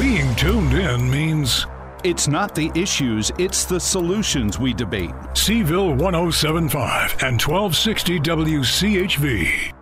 Being tuned in means It's not the issues, it's the solutions we debate. Cville 1075 and 1260 WCHV.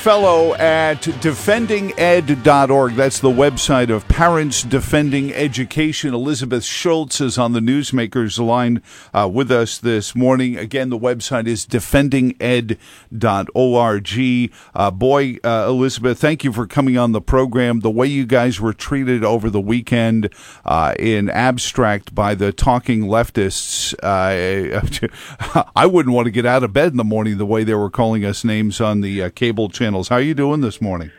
Fellow at defendinged.org. That's the website of Parents Defending Education. Elizabeth Schultz is on the Newsmakers line uh, with us this morning. Again, the website is defendinged.org. Uh, boy, uh, Elizabeth, thank you for coming on the program. The way you guys were treated over the weekend uh, in abstract by the talking leftists, uh, I wouldn't want to get out of bed in the morning the way they were calling us names on the uh, cable channels. How are you doing this morning?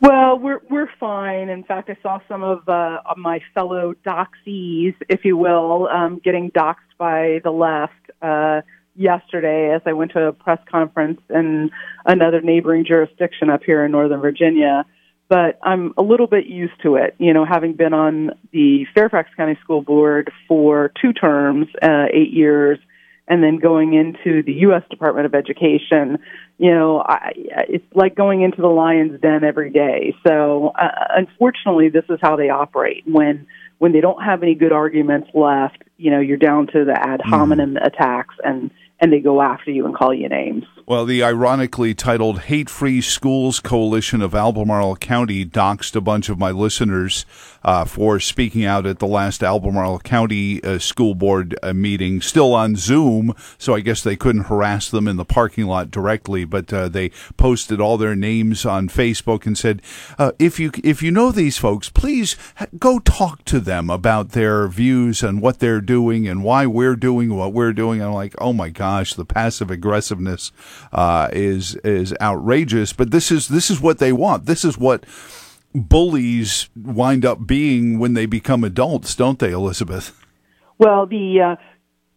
Well, we're we're fine. In fact, I saw some of uh, my fellow doxies, if you will, um, getting doxed by the left uh, yesterday as I went to a press conference in another neighboring jurisdiction up here in Northern Virginia. But I'm a little bit used to it, you know, having been on the Fairfax County School Board for two terms, uh, eight years, and then going into the U.S. Department of Education, you know, I, it's like going into the lion's den every day. So, uh, unfortunately, this is how they operate. When when they don't have any good arguments left, you know, you're down to the ad hominem attacks, and and they go after you and call you names. Well, the ironically titled Hate Free Schools Coalition of Albemarle County doxed a bunch of my listeners uh, for speaking out at the last Albemarle County uh, School Board uh, meeting, still on Zoom, so I guess they couldn't harass them in the parking lot directly, but uh, they posted all their names on Facebook and said, uh, if you if you know these folks, please go talk to them about their views and what they're doing and why we're doing what we're doing. And I'm like, oh my gosh, the passive aggressiveness uh, is is outrageous. But this is this is what they want. This is what bullies wind up being when they become adults, don't they, Elizabeth? Well, the uh,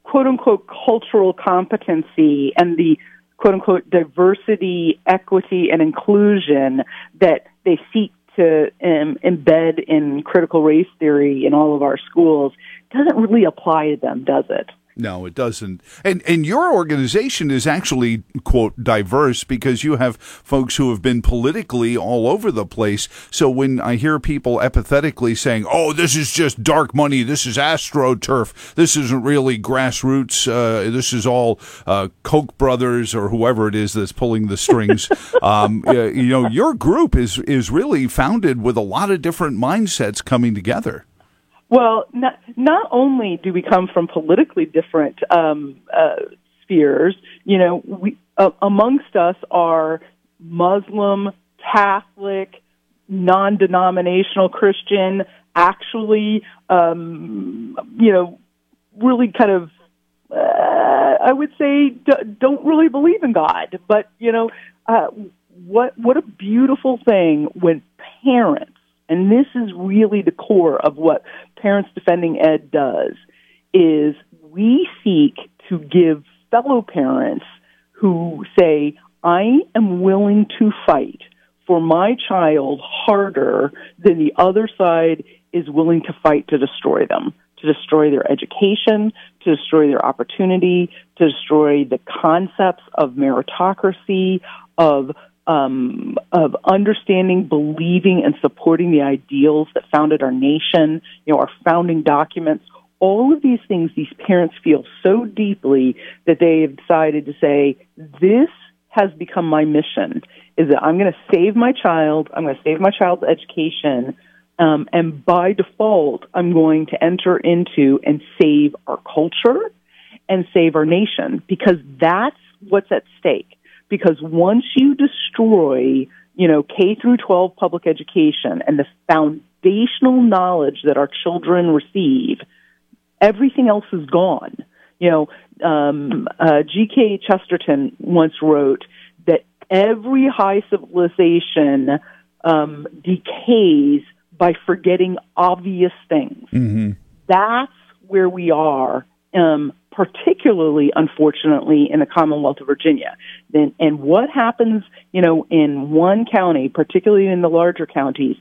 quote unquote cultural competency and the quote unquote diversity, equity, and inclusion that they seek to um, embed in critical race theory in all of our schools doesn't really apply to them, does it? No, it doesn't. And and your organization is actually quote diverse because you have folks who have been politically all over the place. So when I hear people empathetically saying, "Oh, this is just dark money. This is astroturf. This isn't really grassroots. Uh, this is all uh, Koch brothers or whoever it is that's pulling the strings." um, you know, your group is is really founded with a lot of different mindsets coming together. Well, not, not only do we come from politically different um, uh, spheres, you know, we, uh, amongst us are Muslim, Catholic, non-denominational Christian, actually, um, you know, really kind of, uh, I would say, d- don't really believe in God. But you know, uh, what what a beautiful thing when parents and this is really the core of what Parents Defending Ed does, is we seek to give fellow parents who say, I am willing to fight for my child harder than the other side is willing to fight to destroy them, to destroy their education, to destroy their opportunity, to destroy the concepts of meritocracy, of um, of understanding, believing, and supporting the ideals that founded our nation, you know, our founding documents. All of these things, these parents feel so deeply that they have decided to say, this has become my mission, is that I'm going to save my child, I'm going to save my child's education, um, and by default, I'm going to enter into and save our culture and save our nation because that's what's at stake because once you destroy, you know, K through 12 public education and the foundational knowledge that our children receive, everything else is gone. You know, um, uh, G.K. Chesterton once wrote that every high civilization um, decays by forgetting obvious things. Mm-hmm. That's where we are um, particularly unfortunately in the Commonwealth of Virginia. Then, and what happens, you know, in one county, particularly in the larger counties,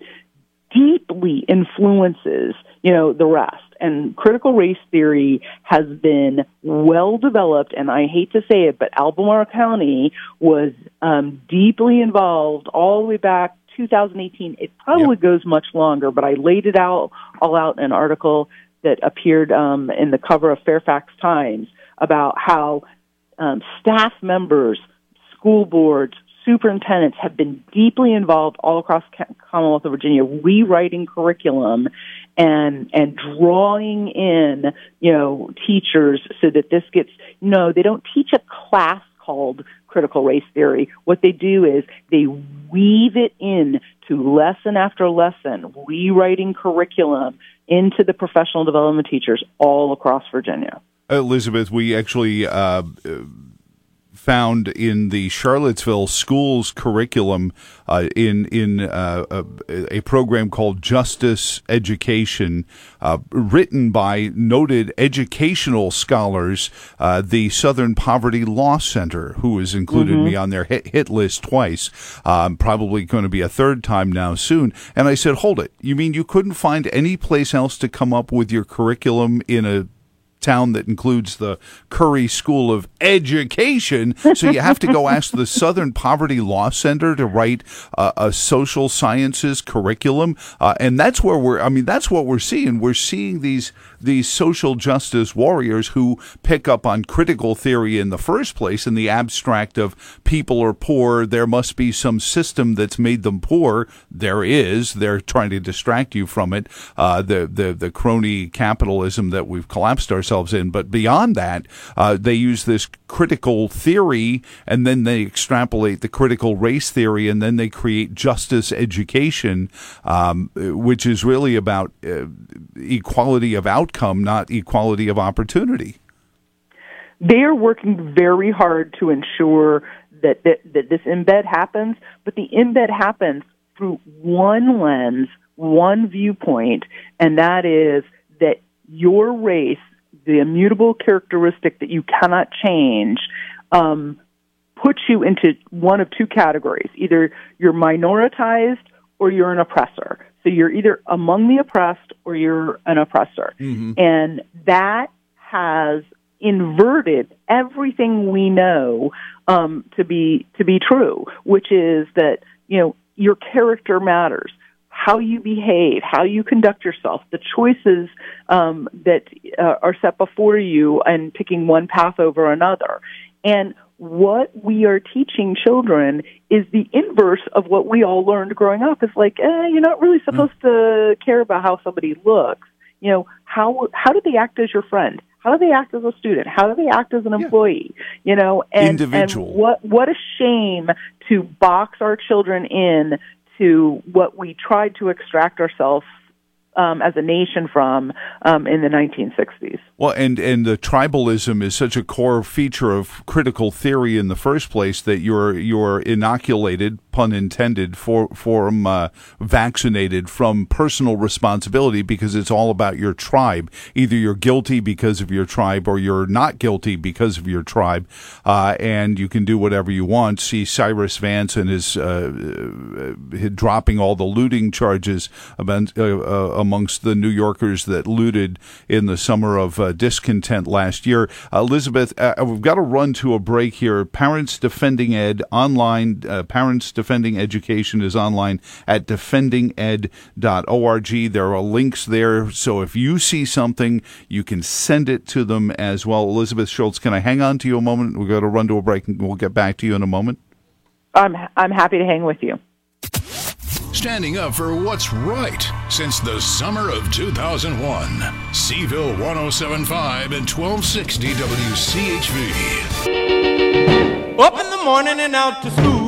deeply influences, you know, the rest. And critical race theory has been well developed, and I hate to say it, but Albemarle County was um, deeply involved all the way back 2018. It probably Yep. goes much longer, but I laid it out all out in an article that appeared um, in the cover of Fairfax Times about how um, staff members, school boards, superintendents have been deeply involved all across Commonwealth of Virginia, rewriting curriculum and and drawing in you know teachers so that this gets no, they don't teach a class called critical race theory. What they do is they weave it in to lesson after lesson, rewriting curriculum into the professional development teachers all across Virginia. Elizabeth, we actually uh, found in the Charlottesville schools curriculum uh, in in uh, a, a program called Justice Education, uh, written by noted educational scholars, uh, the Southern Poverty Law Center, who has included me on their hit, hit list twice. Um, probably going to be a third time now soon. And I said, "Hold it! You mean you couldn't find any place else to come up with your curriculum in a town that includes the Curry School of Education. So you have to go ask the Southern Poverty Law Center to write uh, a social sciences curriculum, uh, and that's where we're. I mean, that's what we're seeing. We're seeing these these social justice warriors who pick up on critical theory in the first place, in the abstract of people are poor. There must be some system that's made them poor. There is. They're trying to distract you from it. Uh, the the the crony capitalism that we've collapsed ourselves in. But beyond that, uh, they use this critical theory, and then they extrapolate the critical race theory, and then they create justice education, um, which is really about uh, equality of outcome, not equality of opportunity. they are working very hard to ensure that, that, that this embed happens, but the embed happens through one lens, one viewpoint, and that is that your race, the immutable characteristic that you cannot change, um, puts you into one of two categories. Either you're minoritized or you're an oppressor. So you're either among the oppressed or you're an oppressor. And that has inverted everything we know um, to be to be true, which is that you know your character matters, how you behave, how you conduct yourself, the choices um, that uh, are set before you, and picking one path over another. And what we are teaching children is the inverse of what we all learned growing up. It's like, eh, you're not really supposed to care about how somebody looks. You know, how how do they act as your friend? How do they act as a student? How do they act as an employee? You know, and, Individual. and what what a shame to box our children in to what we tried to extract ourselves um, as a nation from um, in the 1960s. Well, and and the tribalism is such a core feature of critical theory in the first place that you're you're inoculated, pun intended, for from uh, vaccinated from personal responsibility because it's all about your tribe. Either you're guilty because of your tribe, or you're not guilty because of your tribe, uh, and you can do whatever you want. See Cyrus Vance and his uh, uh, dropping all the looting charges uh, uh, amongst the New Yorkers that looted in the summer of discontent last year. Elizabeth, we've got to run to a break here. Parents Defending Ed online, Parents Defending Education is online at defendinged.org. There are links there, so if you see something, you can send it to them as well. Elizabeth Schultz, can I hang on to you a moment? We've got to run to a break, and we'll get back to you in a moment. I'm I'm happy to hang with you. Standing up for what's right since the summer of 2001. Cville 1075 and 1260 WCHV. Up in the morning and out to school.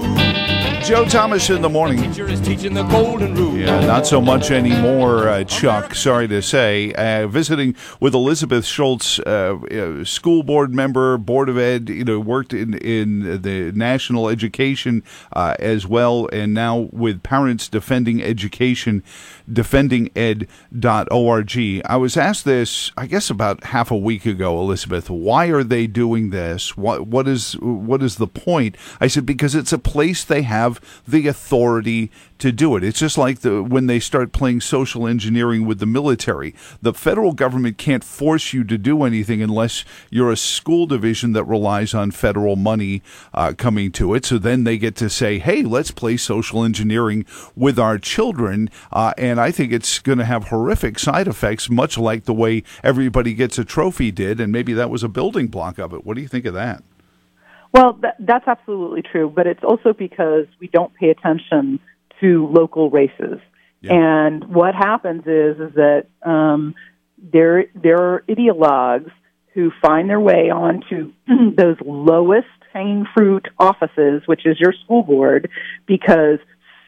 Joe Thomas in the morning. Teacher is teaching the golden rule. Yeah, not so much anymore, uh, Chuck. Sorry to say. Uh, visiting with Elizabeth Schultz, uh, uh, school board member, board of ed. You know, worked in in the national education uh, as well, and now with Parents Defending Education, defendinged.org. I was asked this, I guess, about half a week ago, Elizabeth. Why are they doing this? What what is what is the point? I said because it's a place they have the authority to do it. It's just like the when they start playing social engineering with the military. The federal government can't force you to do anything unless you're a school division that relies on federal money uh, coming to it. So then they get to say, "Hey, let's play social engineering with our children," uh, and I think it's going to have horrific side effects, much like the way everybody gets a trophy did, and maybe that was a building block of it. What do you think of that? Well, that, that's absolutely true, but it's also because we don't pay attention to local races. Yeah. And what happens is is that um, there there are ideologues who find their way onto those lowest hanging fruit offices, which is your school board, because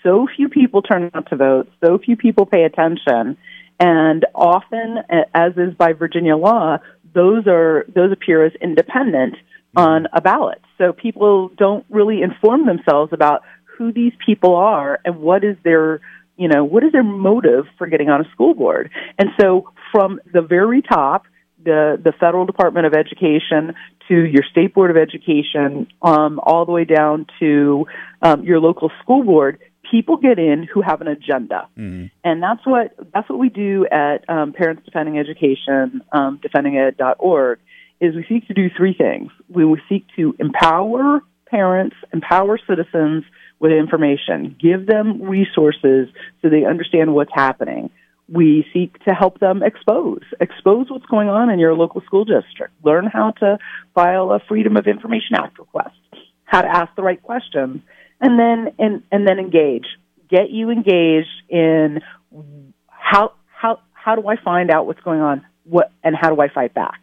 so few people turn out to vote, so few people pay attention, and often, as is by Virginia law, those are those appear as independent on a ballot. So people don't really inform themselves about who these people are and what is their you know what is their motive for getting on a school board. And so from the very top, the the federal Department of Education to your state board of education, um, all the way down to um, your local school board, people get in who have an agenda, and that's what that's what we do at um, Parents Defending Education, um, defendinged.org. Is we seek to do three things. We, we seek to empower parents, empower citizens with information, give them resources so they understand what's happening. We seek to help them expose, expose what's going on in your local school district. Learn how to file a Freedom of Information Act request, how to ask the right questions, and then and, and then engage. Get you engaged in how how how do I find out what's going on? What and how do I fight back?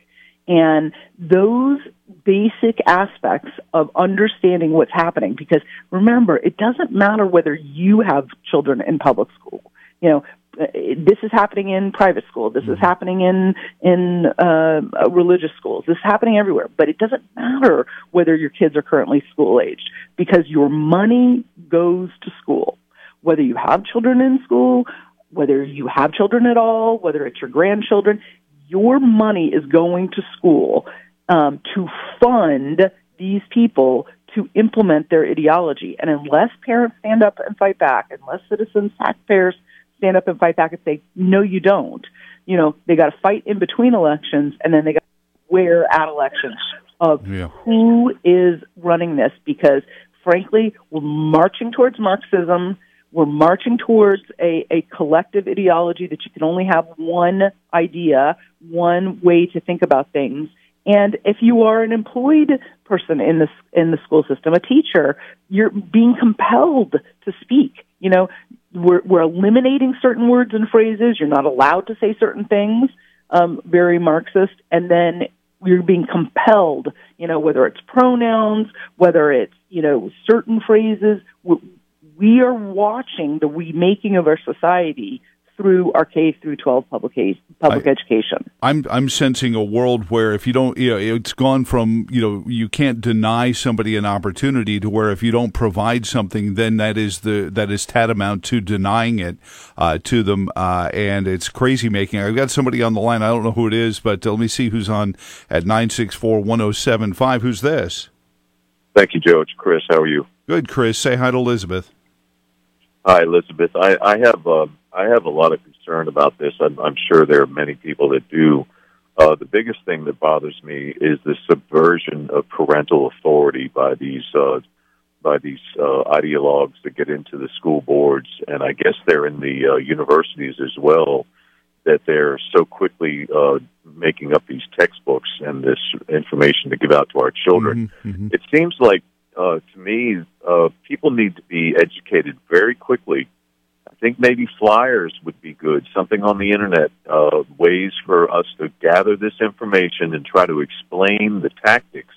And those basic aspects of understanding what's happening, because remember, it doesn't matter whether you have children in public school. You know, this is happening in private school. This is happening in in uh, religious schools. This is happening everywhere. But it doesn't matter whether your kids are currently school aged because your money goes to school. Whether you have children in school, whether you have children at all, whether it's your grandchildren, your money is going to school um, to fund these people to implement their ideology. And unless parents stand up and fight back, unless citizens, taxpayers stand up and fight back and say, no, you don't, you know, they got to fight in between elections and then they got to wear at elections of Yeah. who is running this because frankly, we're marching towards Marxism. We're marching towards a, a collective ideology that you can only have one idea, one way to think about things. And if you are an employed person in this in the school system, a teacher, you're being compelled to speak. You know, we're we're eliminating certain words and phrases. You're not allowed to say certain things. Um, very Marxist, and then you're being compelled. You know, whether it's pronouns, whether it's you know certain phrases. We, we are watching the remaking of our society through our K through 12 public, public I- education. I'm I'm sensing a world where if you don't, you know, it's gone from you know you can't deny somebody an opportunity to where if you don't provide something, then that is the that is tantamount to denying it uh, to them, uh, and it's crazy making. I've got somebody on the line. I don't know who it is, but uh, let me see who's on at nine six four one zero seven five. Who's this? Thank you, Joe. It's Chris. How are you? Good, Chris. Say hi to Elizabeth. Hi, Elizabeth. I, I have uh, I have a lot of concern about this. I'm, I'm sure there are many people that do. Uh, the biggest thing that bothers me is the subversion of parental authority by these uh, by these uh, ideologues that get into the school boards, and I guess they're in the uh, universities as well. That they're so quickly uh, making up these textbooks and this information to give out to our children. Mhm. It seems like uh, to me, uh, people need to be educated very quickly. I think maybe flyers would be good, something on the internet, uh, ways for us to gather this information and try to explain the tactics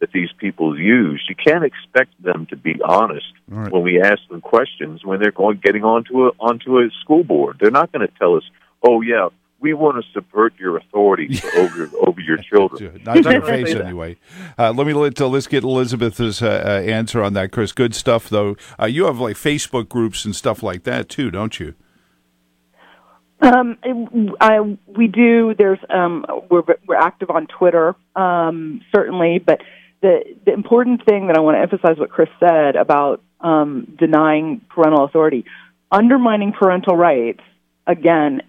that these people use. You can't expect them to be honest Right. when we ask them questions when they're going getting onto a onto a school board. They're not going to tell us, "Oh yeah, we want to subvert your authority over over your children." Not to your face, anyway. Uh, let me let uh, let's get Elizabeth's uh, uh, answer on that, Chris. Good stuff, though. Uh, you have like Facebook groups and stuff like that too, don't you? Um, I, we do. There's um, we're we're active on Twitter, um, certainly. But the the important thing that I want to emphasize what Chris said about um, denying parental authority, undermining parental rights. Again,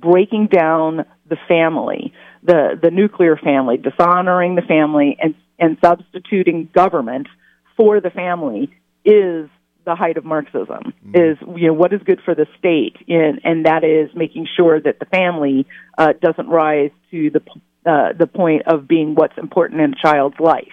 breaking down the family, the the nuclear family, dishonoring the family, and and substituting government for the family is the height of Marxism. Is you know what is good for the state, and and that is making sure that the family uh, doesn't rise to the p- uh, the point of being what's important in a child's life,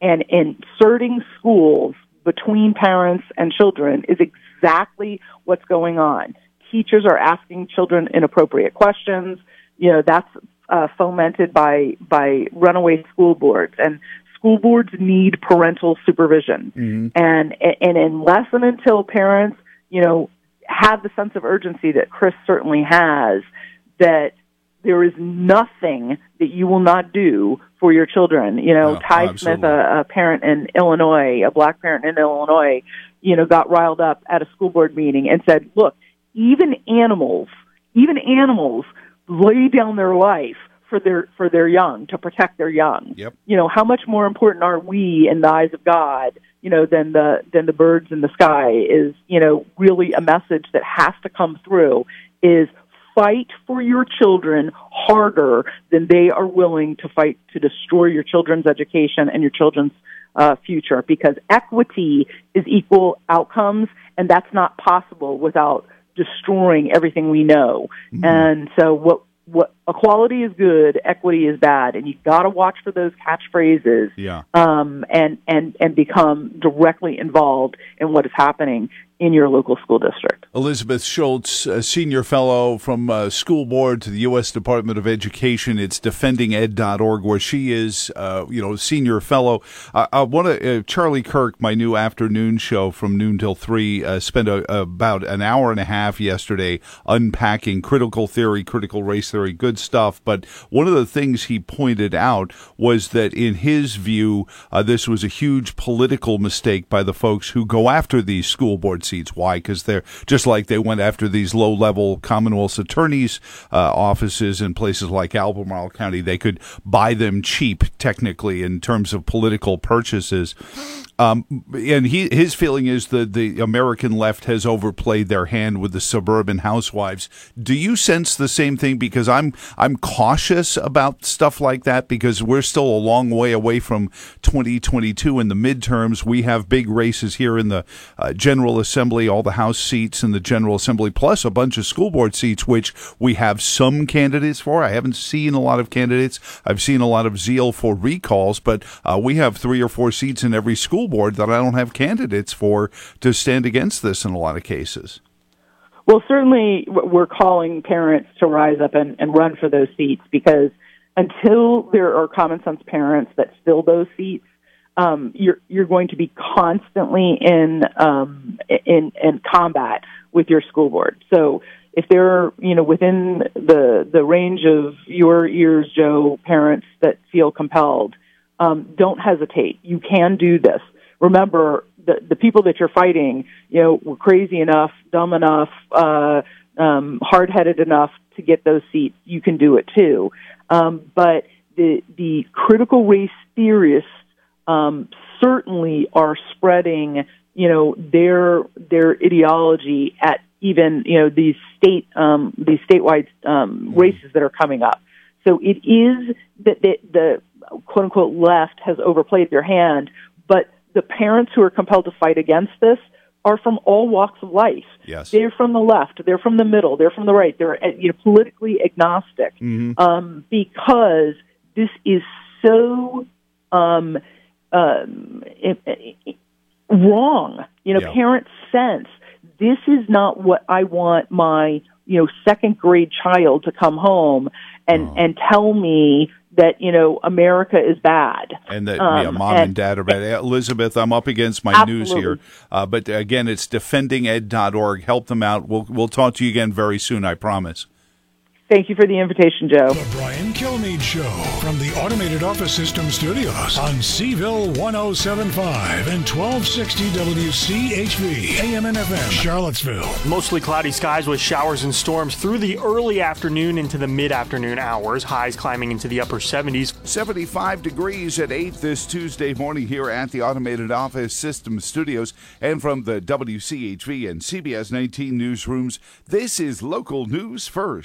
and inserting schools between parents and children is exactly what's going on. Teachers are asking children inappropriate questions. You know that's uh, fomented by by runaway school boards and school boards need parental supervision and and unless and until parents you know have the sense of urgency that Chris certainly has that there is nothing that you will not do for your children. You know, No, Ty absolutely. Smith, a, a parent in Illinois, a black parent in Illinois, you know, got riled up at a school board meeting and said, "Look, even animals, even animals lay down their life for their for their young to protect their young. Yep. You know, how much more important are we in the eyes of God, you know, than the than the birds in the sky is, you know, really a message that has to come through is fight for your children harder than they are willing to fight to destroy your children's education and your children's uh, future because equity is equal outcomes and that's not possible without destroying everything we know. And so what what equality is good, equity is bad, and you've got to watch for those catchphrases Yeah. um, and and and become directly involved in what is happening in your local school district. Elizabeth Schultz, a senior fellow from uh, school board to the U.S. Department of Education. It's defendinged.org, where she is, uh, you know, senior fellow. Uh, I want to, uh, Charlie Kirk, my new afternoon show from noon till three, uh, spent a, about an hour and a half yesterday unpacking critical theory, critical race theory, good stuff. But one of the things he pointed out was that in his view, uh, this was a huge political mistake by the folks who go after these school board Why? Because they're just like they went after these low level Commonwealth's attorneys' uh, offices in places like Albemarle County. They could buy them cheap, technically, in terms of political purchases. Um, and he, his feeling is that the American left has overplayed their hand with the suburban housewives. Do you sense the same thing? Because I'm I'm cautious about stuff like that because we're still a long way away from 2022 in the midterms. We have big races here in the uh, General Assembly, all the House seats in the General Assembly, plus a bunch of school board seats, which we have some candidates for. I haven't seen a lot of candidates. I've seen a lot of zeal for recalls, but uh, we have three or four seats in every school board that I don't have candidates for to stand against this in a lot of cases. Well, certainly we're calling parents to rise up and, and run for those seats because until there are common sense parents that fill those seats, um, you're you're going to be constantly in um, in in combat with your school board. So if they're you know within the the range of your ears, Joe, parents that feel compelled, um, don't hesitate. You can do this. Remember, the the people that you're fighting, you know, were crazy enough, dumb enough, uh, um, hard headed enough to get those seats. You can do it too. Um, but the the critical race theorists um, certainly are spreading, you know, their their ideology at even you know these state um, these statewide um, races that are coming up. So it is that the, the quote unquote left has overplayed their hand, but the parents who are compelled to fight against this are from all walks of life. Yes. They're from the left, they're from the middle, they're from the right, they're uh, you know politically agnostic um, because this is so um, um, wrong. You know, Yeah. parents sense this is not what I want my you know second grade child to come home and and tell me that you know America is bad. And that Um, yeah, mom and, dad are bad. Elizabeth, I'm up against my news here, uh, but again, it's defendinged.org. Help them out. We'll we'll talk to you again very soon. I promise. Thank you for the invitation, Joe. The Brian Kilmeade Show from the Automated Office System Studios on Cville 1075 and 1260 WCHV AM and FM, Charlottesville. Mostly cloudy skies with showers and storms through the early afternoon into the mid afternoon hours. Highs climbing into the upper 70s. 75 degrees at 8 this Tuesday morning here at the Automated Office System Studios and from the WCHV and CBS 19 newsrooms. This is local news first.